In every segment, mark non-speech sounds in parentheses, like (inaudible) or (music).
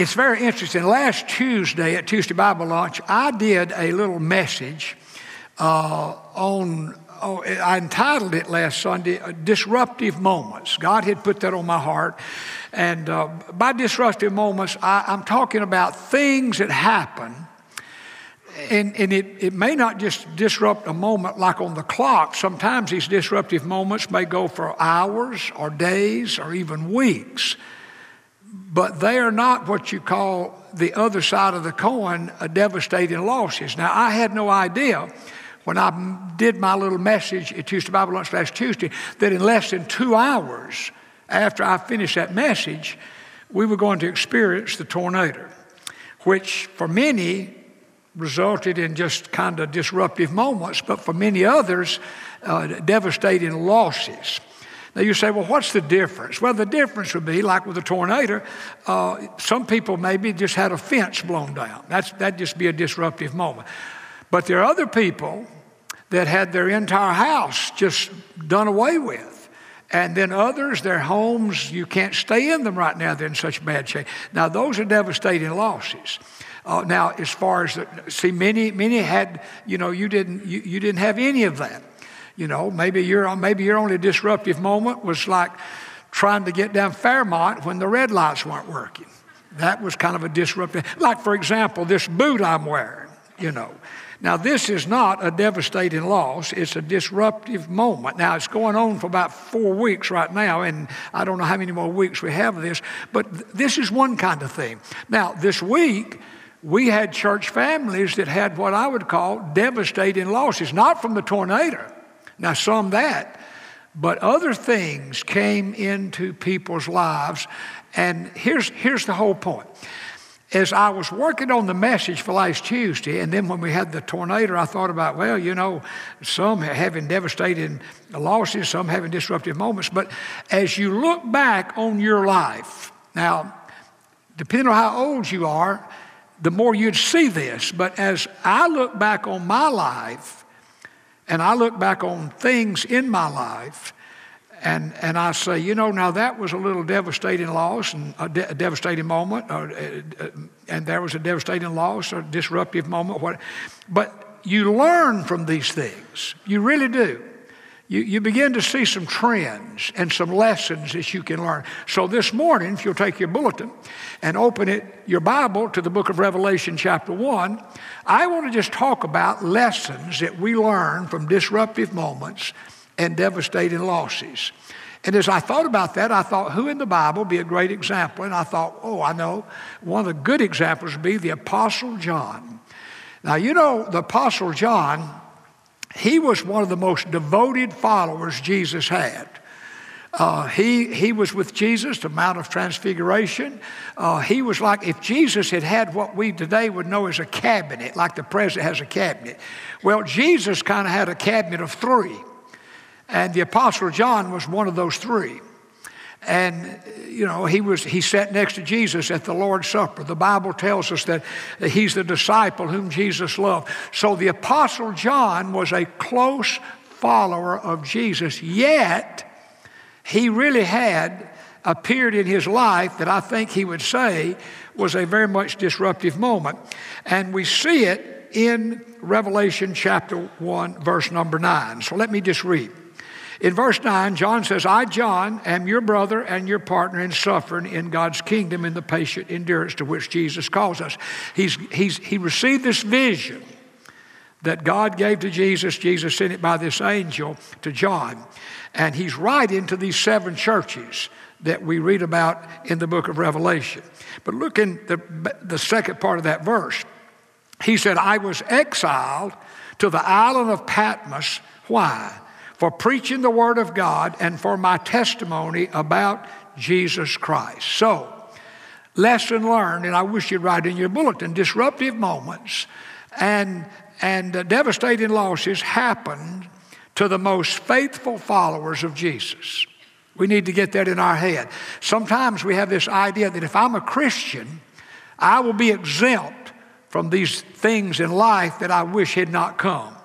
It's very interesting. Last Tuesday at Tuesday Bible Lunch, I did a little message uh, on, oh, I entitled it last Sunday, Disruptive Moments. God had put that on my heart. And uh, by disruptive moments, I, I'm talking about things that happen and, and it, it may not just disrupt a moment like on the clock. Sometimes these disruptive moments may go for hours or days or even weeks. But they are not what you call the other side of the coin, a devastating losses. Now, I had no idea when I did my little message at Tuesday Bible Lunch last Tuesday that in less than two hours after I finished that message, we were going to experience the tornado, which for many resulted in just kind of disruptive moments, but for many others, uh, devastating losses. Now you say, well, what's the difference? Well, the difference would be like with a tornado, uh, some people maybe just had a fence blown down. That's, that'd just be a disruptive moment. But there are other people that had their entire house just done away with. And then others, their homes, you can't stay in them right now, they're in such bad shape. Now, those are devastating losses. Uh, now, as far as, the, see, many, many had, you know, you didn't, you, you didn't have any of that. You know, maybe your, maybe your only disruptive moment was like trying to get down Fairmont when the red lights weren't working. That was kind of a disruptive, like, for example, this boot I'm wearing, you know. Now, this is not a devastating loss, it's a disruptive moment. Now, it's going on for about four weeks right now, and I don't know how many more weeks we have of this, but th- this is one kind of thing. Now, this week, we had church families that had what I would call devastating losses, not from the tornado, now some that, but other things came into people's lives. And here's, here's the whole point. As I was working on the message for last Tuesday, and then when we had the tornado, I thought about, well, you know, some having devastating losses, some having disruptive moments. But as you look back on your life, now, depending on how old you are, the more you'd see this. But as I look back on my life, and I look back on things in my life, and, and I say, you know, now that was a little devastating loss and a, de- a devastating moment, or, uh, uh, and there was a devastating loss or disruptive moment. What, but you learn from these things. You really do you, you begin to see some trends and some lessons that you can learn. So this morning, if you'll take your bulletin and open it, your Bible, to the book of Revelation, chapter 1, I want to just talk about lessons that we learn from disruptive moments and devastating losses. And as I thought about that, I thought, who in the Bible be a great example? And I thought, oh, I know. One of the good examples would be the Apostle John. Now, you know, the Apostle John he was one of the most devoted followers Jesus had. Uh, he, he was with Jesus, the Mount of Transfiguration. Uh, he was like if Jesus had had what we today would know as a cabinet, like the president has a cabinet. Well, Jesus kind of had a cabinet of three, and the Apostle John was one of those three. And, you know, he, was, he sat next to Jesus at the Lord's Supper. The Bible tells us that he's the disciple whom Jesus loved. So the Apostle John was a close follower of Jesus, yet he really had a period in his life that I think he would say was a very much disruptive moment. And we see it in Revelation chapter 1, verse number 9. So let me just read. In verse 9, John says, I, John, am your brother and your partner in suffering in God's kingdom in the patient endurance to which Jesus calls us. He's, he's, he received this vision that God gave to Jesus. Jesus sent it by this angel to John. And he's writing to these seven churches that we read about in the book of Revelation. But look in the, the second part of that verse. He said, I was exiled to the island of Patmos. Why? For preaching the Word of God and for my testimony about Jesus Christ. So, lesson learned, and I wish you'd write in your bulletin disruptive moments and, and uh, devastating losses happened to the most faithful followers of Jesus. We need to get that in our head. Sometimes we have this idea that if I'm a Christian, I will be exempt from these things in life that I wish had not come.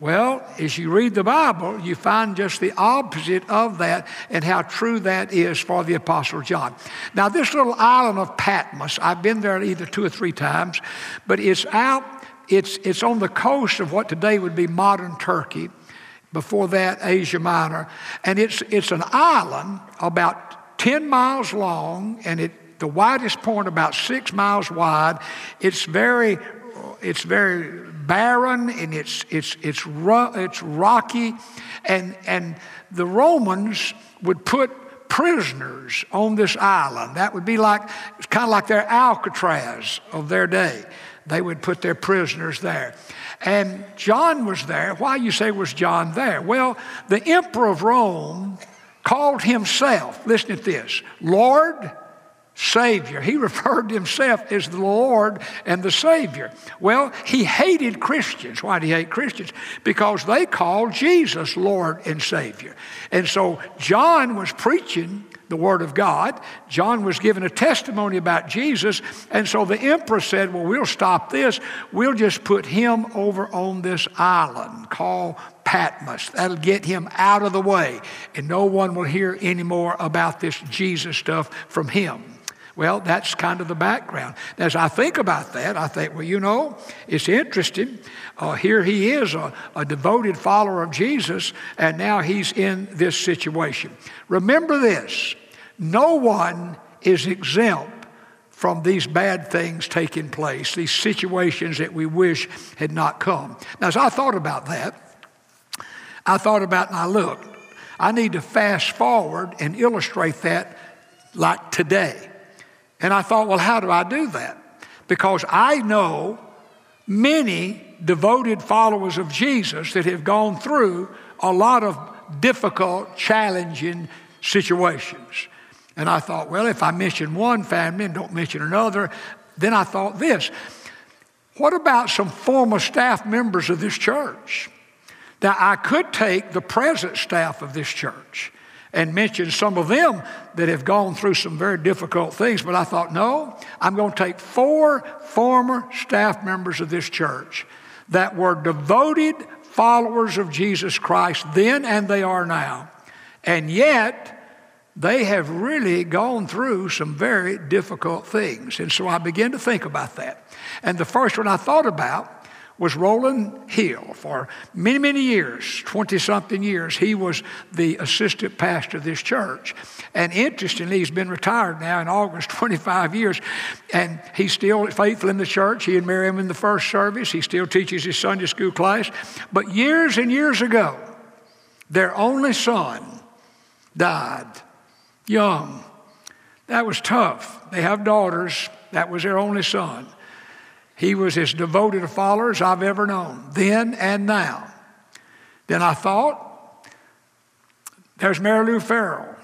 Well, as you read the Bible, you find just the opposite of that and how true that is for the Apostle John. Now, this little island of Patmos, I've been there either two or three times, but it's out, it's, it's on the coast of what today would be modern Turkey, before that, Asia Minor. And it's, it's an island about 10 miles long and it, the widest point about six miles wide. It's very, it's very barren and it's, it's, it's, ro- it's rocky. And, and the Romans would put prisoners on this island. That would be like, it's kind of like their Alcatraz of their day. They would put their prisoners there. And John was there. Why you say was John there? Well, the emperor of Rome called himself, listen to this, Lord Savior. He referred to himself as the Lord and the Savior. Well, he hated Christians. Why did he hate Christians? Because they called Jesus Lord and Savior. And so John was preaching the Word of God. John was given a testimony about Jesus. And so the emperor said, Well, we'll stop this. We'll just put him over on this island called Patmos. That'll get him out of the way. And no one will hear any more about this Jesus stuff from him. Well, that's kind of the background. As I think about that, I think, well, you know, it's interesting. Uh, here he is, a, a devoted follower of Jesus, and now he's in this situation. Remember this no one is exempt from these bad things taking place, these situations that we wish had not come. Now, as I thought about that, I thought about, and I looked, I need to fast forward and illustrate that like today. And I thought, well, how do I do that? Because I know many devoted followers of Jesus that have gone through a lot of difficult, challenging situations. And I thought, well, if I mention one family and don't mention another, then I thought this what about some former staff members of this church? Now, I could take the present staff of this church and mentioned some of them that have gone through some very difficult things. But I thought, no, I'm going to take four former staff members of this church that were devoted followers of Jesus Christ then and they are now. And yet, they have really gone through some very difficult things. And so I began to think about that. And the first one I thought about was Roland Hill. For many, many years, 20 something years, he was the assistant pastor of this church. And interestingly, he's been retired now in August, (laughs) 25 years, and he's still faithful in the church. He and Miriam in the first service, he still teaches his Sunday school class. But years and years ago, their only son died young. That was tough. They have daughters, that was their only son. He was as devoted a follower as I've ever known, then and now. Then I thought, there's Mary Lou Farrell.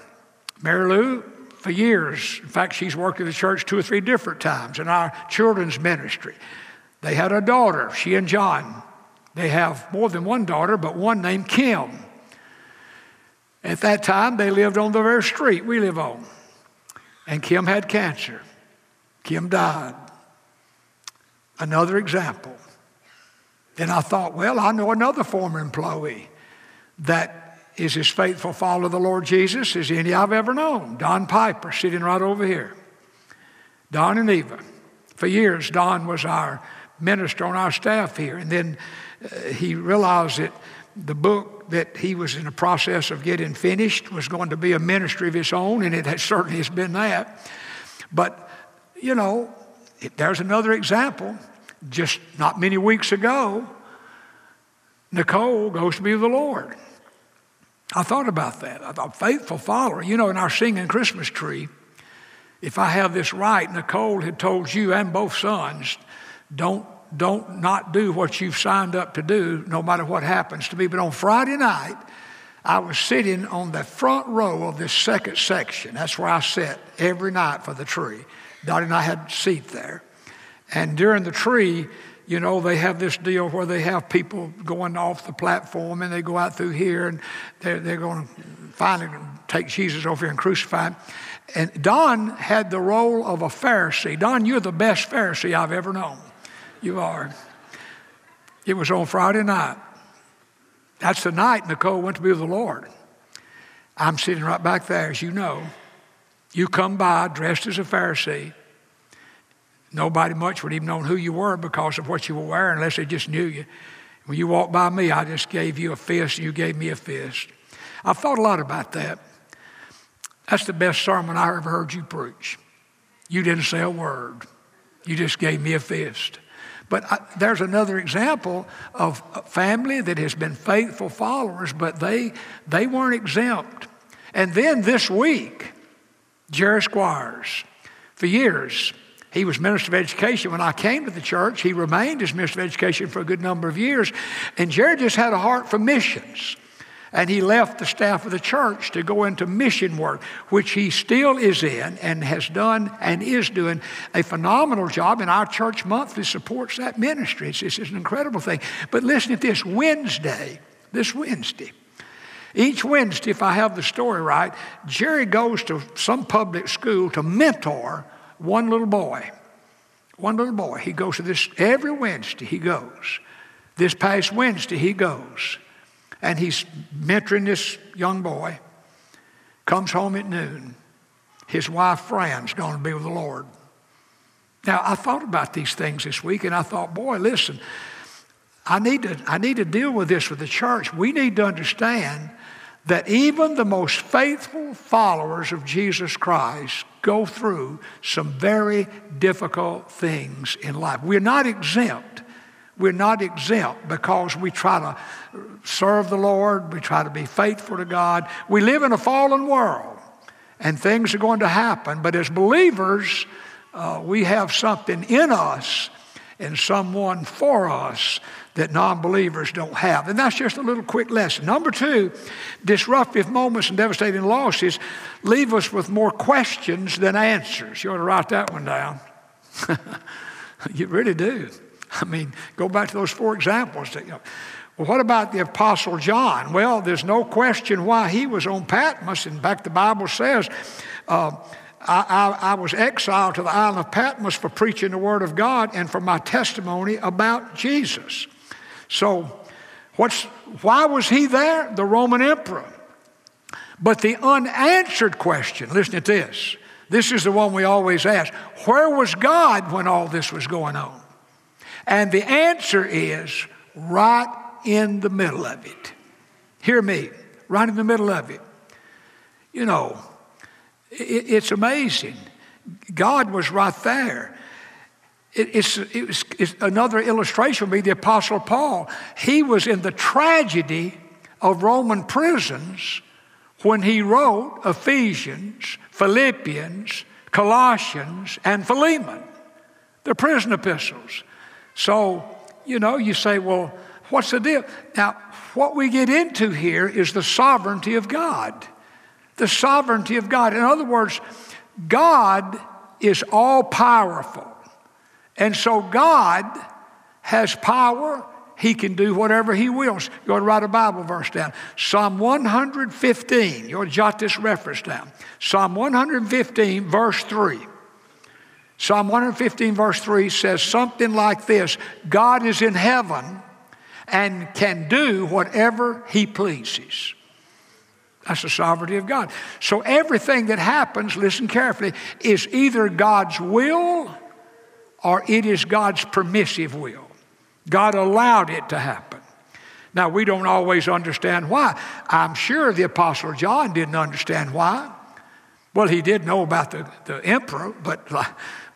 Mary Lou, for years, in fact, she's worked at the church two or three different times in our children's ministry. They had a daughter, she and John. They have more than one daughter, but one named Kim. At that time, they lived on the very street we live on. And Kim had cancer. Kim died. Another example. Then I thought, well, I know another former employee that is as faithful follower of the Lord Jesus as any I've ever known. Don Piper, sitting right over here. Don and Eva. For years, Don was our minister on our staff here. And then uh, he realized that the book that he was in the process of getting finished was going to be a ministry of its own, and it certainly has been that. But, you know, there's another example. Just not many weeks ago, Nicole goes to be with the Lord. I thought about that. I thought, faithful follower. You know, in our singing Christmas tree, if I have this right, Nicole had told you and both sons, don't, don't not do what you've signed up to do, no matter what happens to me. But on Friday night, I was sitting on the front row of this second section. That's where I sit every night for the tree. Dottie and I had a seat there. And during the tree, you know, they have this deal where they have people going off the platform and they go out through here and they're, they're going to finally take Jesus over here and crucify him. And Don had the role of a Pharisee. Don, you're the best Pharisee I've ever known. You are. It was on Friday night. That's the night Nicole went to be with the Lord. I'm sitting right back there, as you know. You come by dressed as a Pharisee. Nobody much would even know who you were because of what you were wearing, unless they just knew you. When you walked by me, I just gave you a fist and you gave me a fist. I've thought a lot about that. That's the best sermon I ever heard you preach. You didn't say a word, you just gave me a fist. But I, there's another example of a family that has been faithful followers, but they, they weren't exempt. And then this week, Jerry Squires, for years, he was minister of education when I came to the church. He remained as minister of education for a good number of years. And Jerry just had a heart for missions. And he left the staff of the church to go into mission work, which he still is in and has done and is doing a phenomenal job. And our church monthly supports that ministry. It's, it's an incredible thing. But listen to this Wednesday, this Wednesday, each Wednesday, if I have the story right, Jerry goes to some public school to mentor one little boy. One little boy. He goes to this every Wednesday, he goes. This past Wednesday, he goes and he's mentoring this young boy. Comes home at noon. His wife, Fran's going to be with the Lord. Now, I thought about these things this week, and I thought, boy, listen, I need to, I need to deal with this with the church. We need to understand that even the most faithful followers of Jesus Christ go through some very difficult things in life. We're not exempt. We're not exempt because we try to serve the Lord, we try to be faithful to God. We live in a fallen world and things are going to happen, but as believers, uh, we have something in us and someone for us that non believers don't have. And that's just a little quick lesson. Number two, disruptive moments and devastating losses leave us with more questions than answers. You ought to write that one down. (laughs) you really do. I mean, go back to those four examples. That, you know, well, what about the Apostle John? Well, there's no question why he was on Patmos. In fact, the Bible says, uh, I, I, I, was exiled to the island of Patmos for preaching the Word of God and for my testimony about Jesus. So, what's, why was he there? The Roman emperor. But the unanswered question, listen to this. This is the one we always ask Where was God when all this was going on? And the answer is right in the middle of it. Hear me, right in the middle of it. You know, it, it's amazing. God was right there. It, it's, it was, it's another illustration would be the Apostle Paul. He was in the tragedy of Roman prisons when he wrote Ephesians, Philippians, Colossians, and Philemon, the prison epistles. So, you know, you say, well, what's the deal? Now, what we get into here is the sovereignty of God. The sovereignty of God. In other words, God is all powerful. And so God has power. He can do whatever He wills. You ought to write a Bible verse down. Psalm 115. You ought to jot this reference down. Psalm 115, verse 3. Psalm 115, verse 3 says something like this God is in heaven and can do whatever he pleases. That's the sovereignty of God. So everything that happens, listen carefully, is either God's will or it is God's permissive will. God allowed it to happen. Now, we don't always understand why. I'm sure the Apostle John didn't understand why. Well, he did know about the, the emperor, but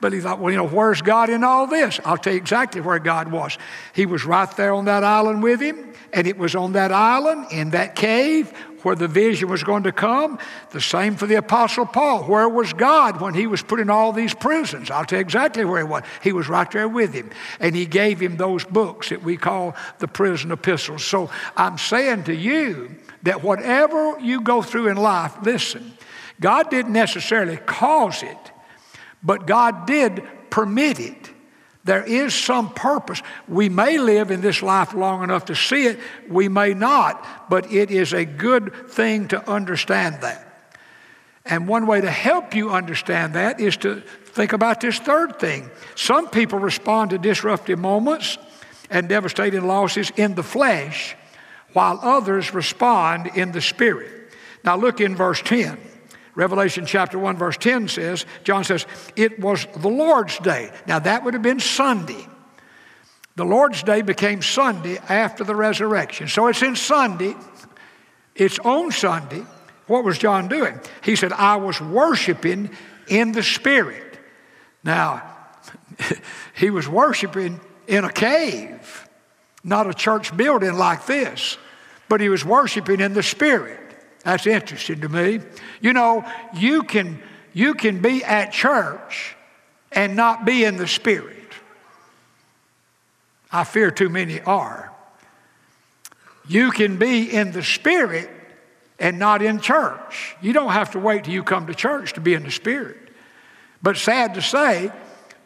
but he thought, well, you know, where's God in all this? I'll tell you exactly where God was. He was right there on that island with him, and it was on that island, in that cave, where the vision was going to come. The same for the Apostle Paul. Where was God when he was put in all these prisons? I'll tell you exactly where he was. He was right there with him, and he gave him those books that we call the prison epistles. So I'm saying to you that whatever you go through in life, listen, God didn't necessarily cause it. But God did permit it. There is some purpose. We may live in this life long enough to see it, we may not, but it is a good thing to understand that. And one way to help you understand that is to think about this third thing. Some people respond to disruptive moments and devastating losses in the flesh, while others respond in the Spirit. Now look in verse 10. Revelation chapter 1, verse 10 says, John says, it was the Lord's day. Now that would have been Sunday. The Lord's day became Sunday after the resurrection. So it's in Sunday, its on Sunday. What was John doing? He said, I was worshiping in the Spirit. Now, (laughs) he was worshiping in a cave, not a church building like this, but he was worshiping in the Spirit. That's interesting to me. You know, you can, you can be at church and not be in the Spirit. I fear too many are. You can be in the Spirit and not in church. You don't have to wait till you come to church to be in the Spirit. But sad to say,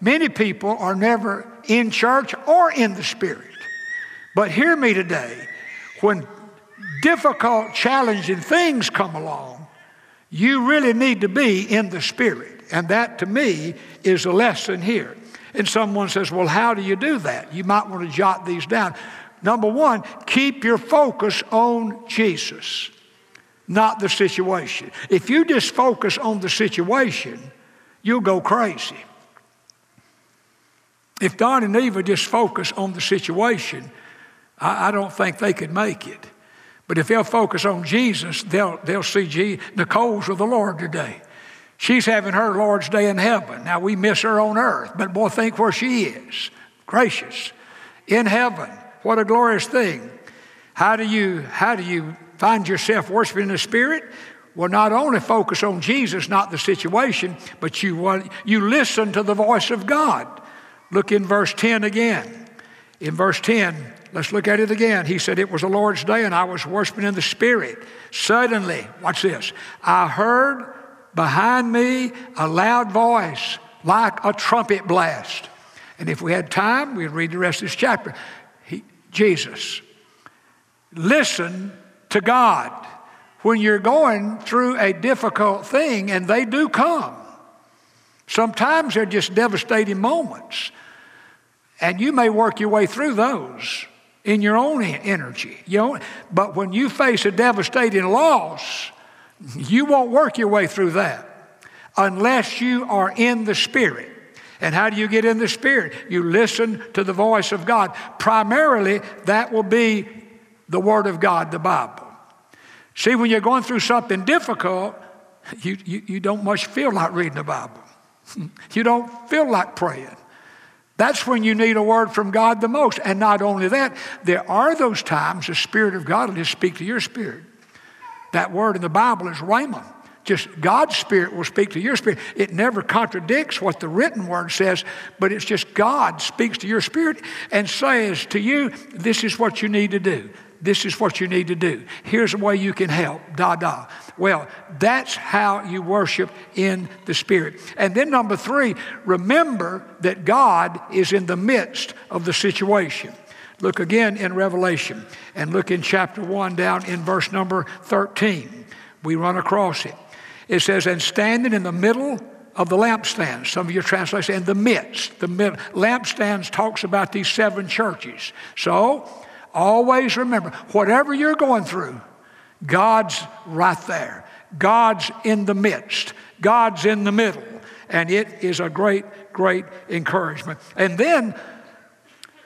many people are never in church or in the Spirit. But hear me today when difficult, challenging things come along, you really need to be in the Spirit. And that to me is a lesson here. And someone says, Well, how do you do that? You might want to jot these down. Number one, keep your focus on Jesus, not the situation. If you just focus on the situation, you'll go crazy. If Don and Eva just focus on the situation, I, I don't think they could make it. But if they'll focus on Jesus, they'll, they'll see G- Nicole's with the Lord today. She's having her Lord's Day in heaven. Now, we miss her on earth, but boy, think where she is. Gracious. In heaven. What a glorious thing. How do you, how do you find yourself worshiping the Spirit? Well, not only focus on Jesus, not the situation, but you, you listen to the voice of God. Look in verse 10 again. In verse 10, let's look at it again. He said, It was the Lord's day, and I was worshiping in the Spirit. Suddenly, watch this, I heard behind me a loud voice like a trumpet blast. And if we had time, we'd read the rest of this chapter. He, Jesus. Listen to God when you're going through a difficult thing, and they do come. Sometimes they're just devastating moments. And you may work your way through those in your own energy. You know? But when you face a devastating loss, you won't work your way through that unless you are in the Spirit. And how do you get in the Spirit? You listen to the voice of God. Primarily, that will be the Word of God, the Bible. See, when you're going through something difficult, you, you, you don't much feel like reading the Bible. (laughs) You don't feel like praying. That's when you need a word from God the most. And not only that, there are those times the Spirit of God will just speak to your spirit. That word in the Bible is rhema. Just God's Spirit will speak to your spirit. It never contradicts what the written word says, but it's just God speaks to your spirit and says to you, This is what you need to do. This is what you need to do. Here's a way you can help. Da da. Well, that's how you worship in the Spirit. And then, number three, remember that God is in the midst of the situation. Look again in Revelation and look in chapter 1 down in verse number 13. We run across it. It says, And standing in the middle of the lampstands, some of your translations, in the midst. The mid- lampstands talks about these seven churches. So always remember, whatever you're going through, God's right there. God's in the midst. God's in the middle. And it is a great, great encouragement. And then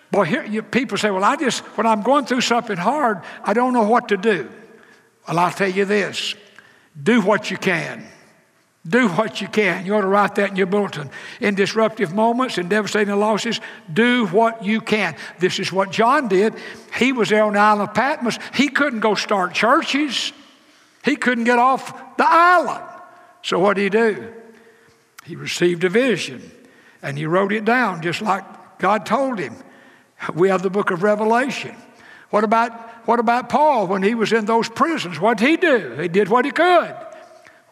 Boy, here you, people say, well, I just, when I'm going through something hard, I don't know what to do. Well, I'll tell you this do what you can. Do what you can. You ought to write that in your bulletin. In disruptive moments and devastating losses, do what you can. This is what John did. He was there on the island of Patmos. He couldn't go start churches, he couldn't get off the island. So what did he do? He received a vision and he wrote it down just like God told him. We have the book of Revelation. What about, what about Paul when he was in those prisons? What did he do? He did what he could.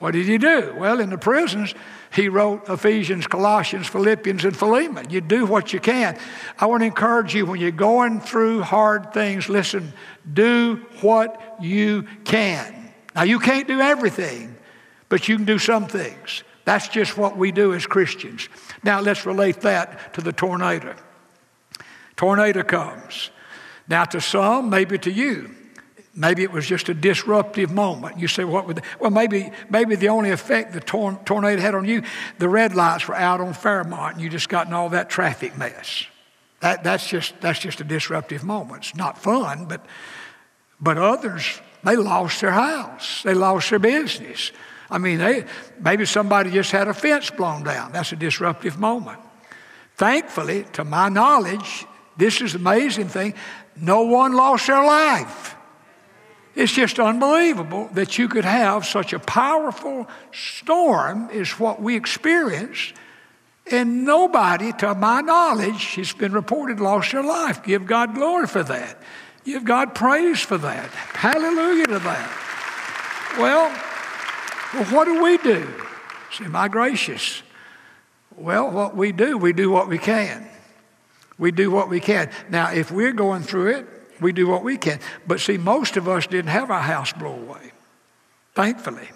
What did he do? Well, in the prisons, he wrote Ephesians, Colossians, Philippians, and Philemon. You do what you can. I want to encourage you when you're going through hard things, listen, do what you can. Now, you can't do everything, but you can do some things. That's just what we do as Christians. Now, let's relate that to the tornado. Tornado comes. Now, to some, maybe to you, Maybe it was just a disruptive moment. You say, what would, well, maybe, maybe the only effect the tor- tornado had on you, the red lights were out on Fairmont and you just got in all that traffic mess. That, that's, just, that's just a disruptive moment. It's not fun, but, but others, they lost their house. They lost their business. I mean, they, maybe somebody just had a fence blown down. That's a disruptive moment. Thankfully, to my knowledge, this is the amazing thing, no one lost their life. It's just unbelievable that you could have such a powerful storm, is what we experienced, and nobody, to my knowledge, has been reported lost their life. Give God glory for that. Give God praise for that. Hallelujah to that. Well, well what do we do? Say, my gracious. Well, what we do, we do what we can. We do what we can. Now, if we're going through it, we do what we can. But see, most of us didn't have our house blow away, thankfully.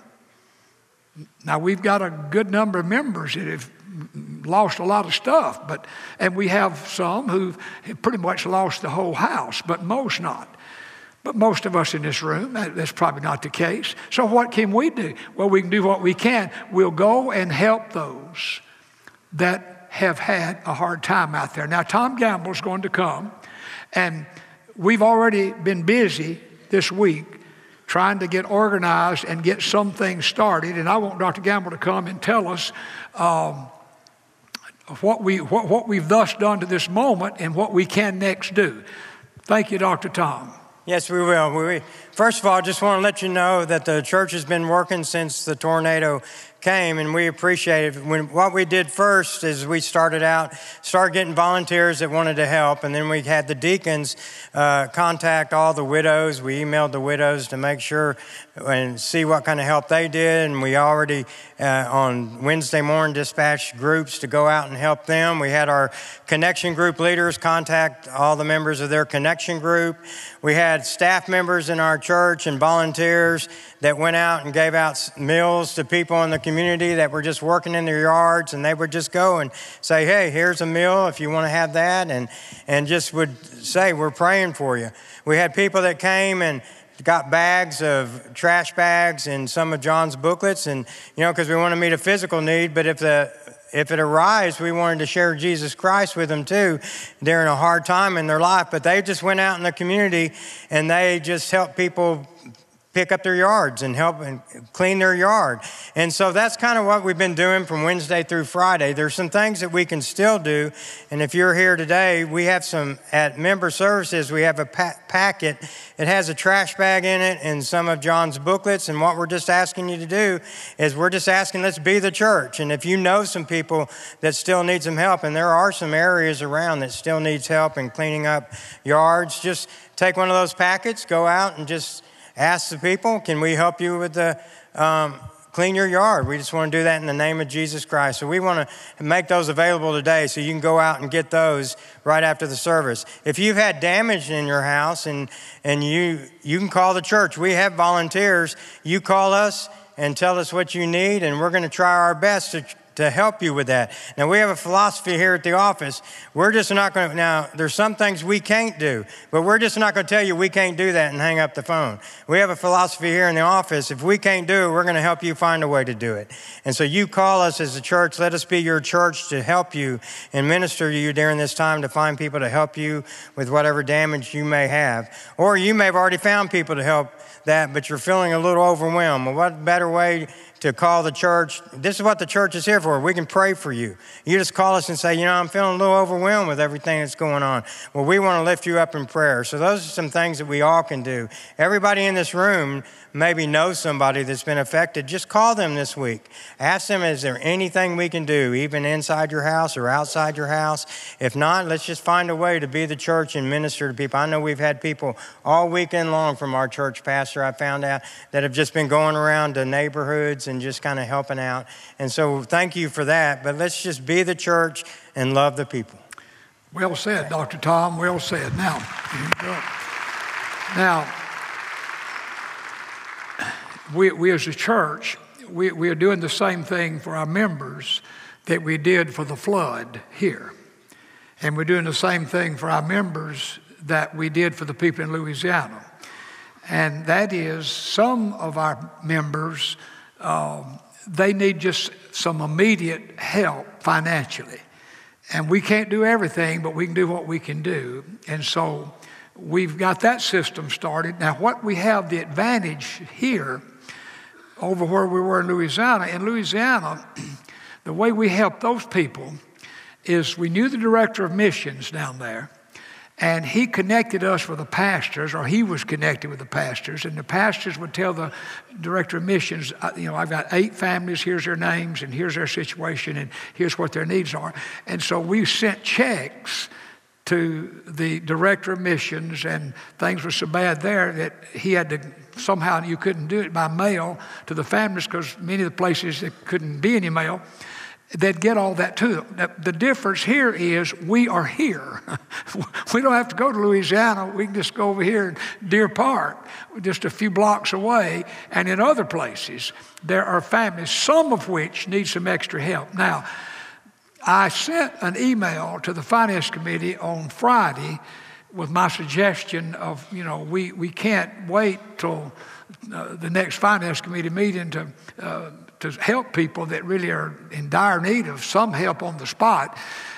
Now, we've got a good number of members that have lost a lot of stuff, but, and we have some who have pretty much lost the whole house, but most not. But most of us in this room, that's probably not the case. So, what can we do? Well, we can do what we can. We'll go and help those that have had a hard time out there. Now, Tom Gamble's going to come and We've already been busy this week trying to get organized and get some things started. And I want Dr. Gamble to come and tell us um, what, we, what, what we've thus done to this moment and what we can next do. Thank you, Dr. Tom. Yes, we will. We, first of all, I just want to let you know that the church has been working since the tornado came and we appreciated. When, what we did first is we started out, started getting volunteers that wanted to help, and then we had the deacons uh, contact all the widows. We emailed the widows to make sure and see what kind of help they did, and we already uh, on Wednesday morning dispatched groups to go out and help them. We had our connection group leaders contact all the members of their connection group. We had staff members in our church and volunteers that went out and gave out meals to people in the community that were just working in their yards, and they would just go and say, "Hey, here's a meal if you want to have that," and and just would say, "We're praying for you." We had people that came and got bags of trash bags and some of John's booklets, and you know, because we want to meet a physical need, but if the if it arrives, we wanted to share Jesus Christ with them too during a hard time in their life. But they just went out in the community and they just helped people pick up their yards and help and clean their yard. And so that's kind of what we've been doing from Wednesday through Friday. There's some things that we can still do. And if you're here today, we have some at member services, we have a pa- packet. It has a trash bag in it and some of John's booklets. And what we're just asking you to do is we're just asking, let's be the church. And if you know some people that still need some help, and there are some areas around that still needs help in cleaning up yards, just take one of those packets, go out and just ask the people, can we help you with the um, clean your yard? We just want to do that in the name of Jesus Christ. So we want to make those available today so you can go out and get those right after the service. If you've had damage in your house and, and you, you can call the church. We have volunteers. You call us and tell us what you need, and we're going to try our best to to help you with that. Now, we have a philosophy here at the office. We're just not going to, now, there's some things we can't do, but we're just not going to tell you we can't do that and hang up the phone. We have a philosophy here in the office. If we can't do it, we're going to help you find a way to do it. And so you call us as a church. Let us be your church to help you and minister to you during this time to find people to help you with whatever damage you may have. Or you may have already found people to help that, but you're feeling a little overwhelmed. Well, what better way to call the church. This is what the church is here for. We can pray for you. You just call us and say, you know, I'm feeling a little overwhelmed with everything that's going on. Well, we want to lift you up in prayer. So those are some things that we all can do. Everybody in this room maybe know somebody that's been affected, just call them this week. Ask them, is there anything we can do, even inside your house or outside your house? If not, let's just find a way to be the church and minister to people. I know we've had people all weekend long from our church pastor, I found out, that have just been going around to neighborhoods and just kind of helping out. And so thank you for that. But let's just be the church and love the people. Well said, Dr. Tom. Well said. Now, now, we, we as a church, we, we are doing the same thing for our members that we did for the flood here. And we're doing the same thing for our members that we did for the people in Louisiana. and that is some of our members, um, they need just some immediate help financially. And we can't do everything, but we can do what we can do. And so we've got that system started. Now, what we have the advantage here over where we were in Louisiana, in Louisiana, (clears throat) the way we help those people is we knew the director of missions down there. And he connected us with the pastors, or he was connected with the pastors, and the pastors would tell the director of missions, uh, you know, I've got eight families, here's their names, and here's their situation, and here's what their needs are. And so we sent checks to the director of missions, and things were so bad there that he had to somehow, you couldn't do it by mail to the families because many of the places there couldn't be any mail they'd get all that to them. The difference here is we are here. (laughs) we don't have to go to Louisiana. We can just go over here in Deer Park, just a few blocks away. And in other places, there are families, some of which need some extra help. Now, I sent an email to the Finance Committee on Friday with my suggestion of, you know, we, we can't wait till uh, the next Finance Committee meeting to uh, to help people that really are in dire need of some help on the spot.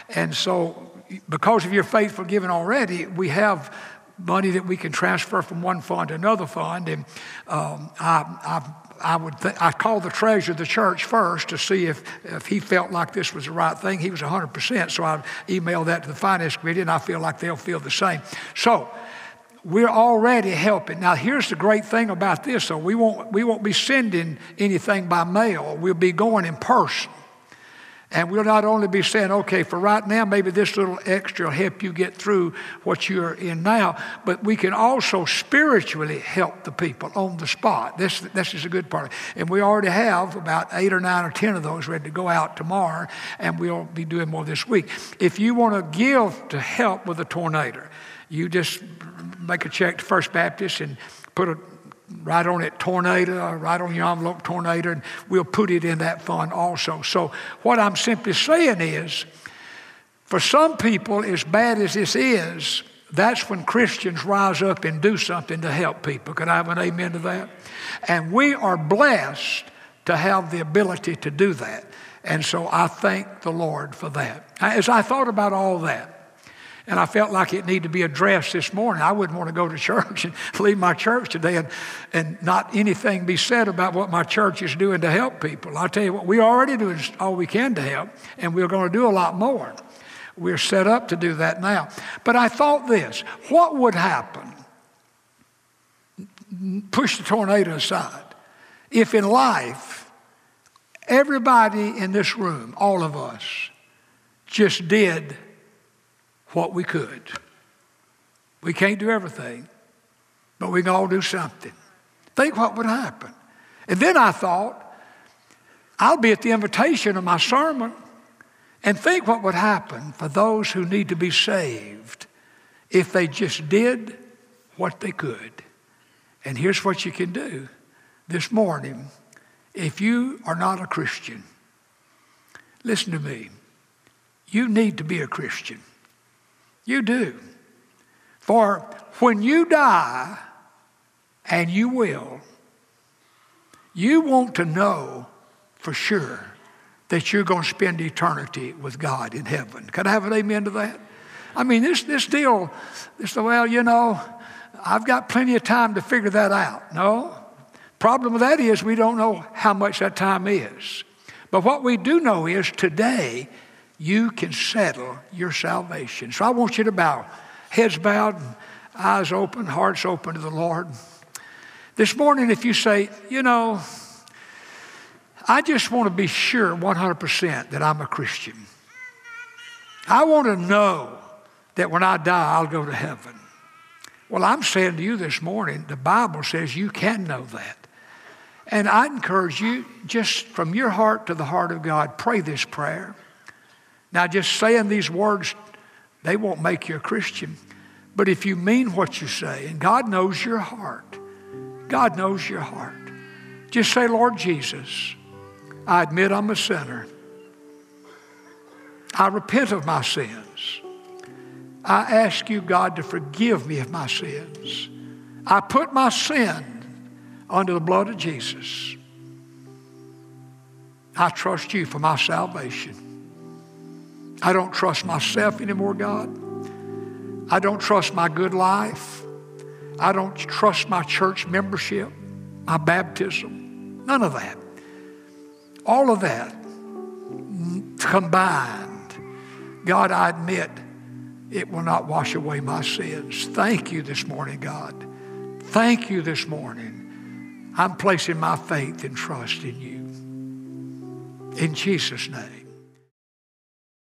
And so, because of your faithful giving already, we have money that we can transfer from one fund to another fund. And um, I, I, I would th- I called the treasurer of the church first to see if, if he felt like this was the right thing. He was 100%, so I emailed that to the finance committee, and I feel like they'll feel the same. So we're already helping. Now, here's the great thing about this, though. We won't, we won't be sending anything by mail. We'll be going in person. And we'll not only be saying, okay, for right now, maybe this little extra will help you get through what you're in now, but we can also spiritually help the people on the spot. This, this is a good part. And we already have about eight or nine or ten of those ready to go out tomorrow, and we'll be doing more this week. If you want to give to help with a tornado, you just make a check to First Baptist and put a right on it tornado or right on your envelope tornado and we'll put it in that fund also. So what i'm simply saying is for some people as bad as this is that's when christians rise up and do something to help people. Can i have an amen to that? And we are blessed to have the ability to do that. And so i thank the lord for that. As i thought about all that and I felt like it needed to be addressed this morning. I wouldn't want to go to (laughs) church and leave my church today and, and not anything be said about what my church is doing to help people. I tell you what, we already do all we can to help, and we're going to do a lot more. We're set up to do that now. But I thought this what would happen? Push the tornado aside. If in life, everybody in this room, all of us, just did what we could. We can't do everything, but we can all do something. Think what would happen. And then I thought, I'll be at the invitation of my sermon and think what would happen for those who need to be saved if they just did what they could. And here's what you can do this morning. If you are not a Christian, listen to me. You need to be a Christian. You do. For when you die, and you will, you want to know for sure that you're going to spend eternity with God in heaven. Can I have an amen to that? I mean, this, this deal, this, well, you know, I've got plenty of time to figure that out. No. Problem with that is we don't know how much that time is. But what we do know is today you can settle your salvation. So I want you to bow, heads bowed, eyes open, hearts open to the Lord. This morning, if you say, you know, I just want to be sure 100% that I'm a Christian. I want to know that when I die, I'll go to heaven. Well, I'm saying to you this morning, the Bible says you can know that. And I encourage you, just from your heart to the heart of God, pray this prayer. Now, just saying these words, they won't make you a Christian. But if you mean what you say, and God knows your heart, God knows your heart, just say, Lord Jesus, I admit I'm a sinner. I repent of my sins. I ask you, God, to forgive me of my sins. I put my sin under the blood of Jesus. I trust you for my salvation. I don't trust myself anymore, God. I don't trust my good life. I don't trust my church membership, my baptism, none of that. All of that combined, God, I admit it will not wash away my sins. Thank you this morning, God. Thank you this morning. I'm placing my faith and trust in you. In Jesus' name.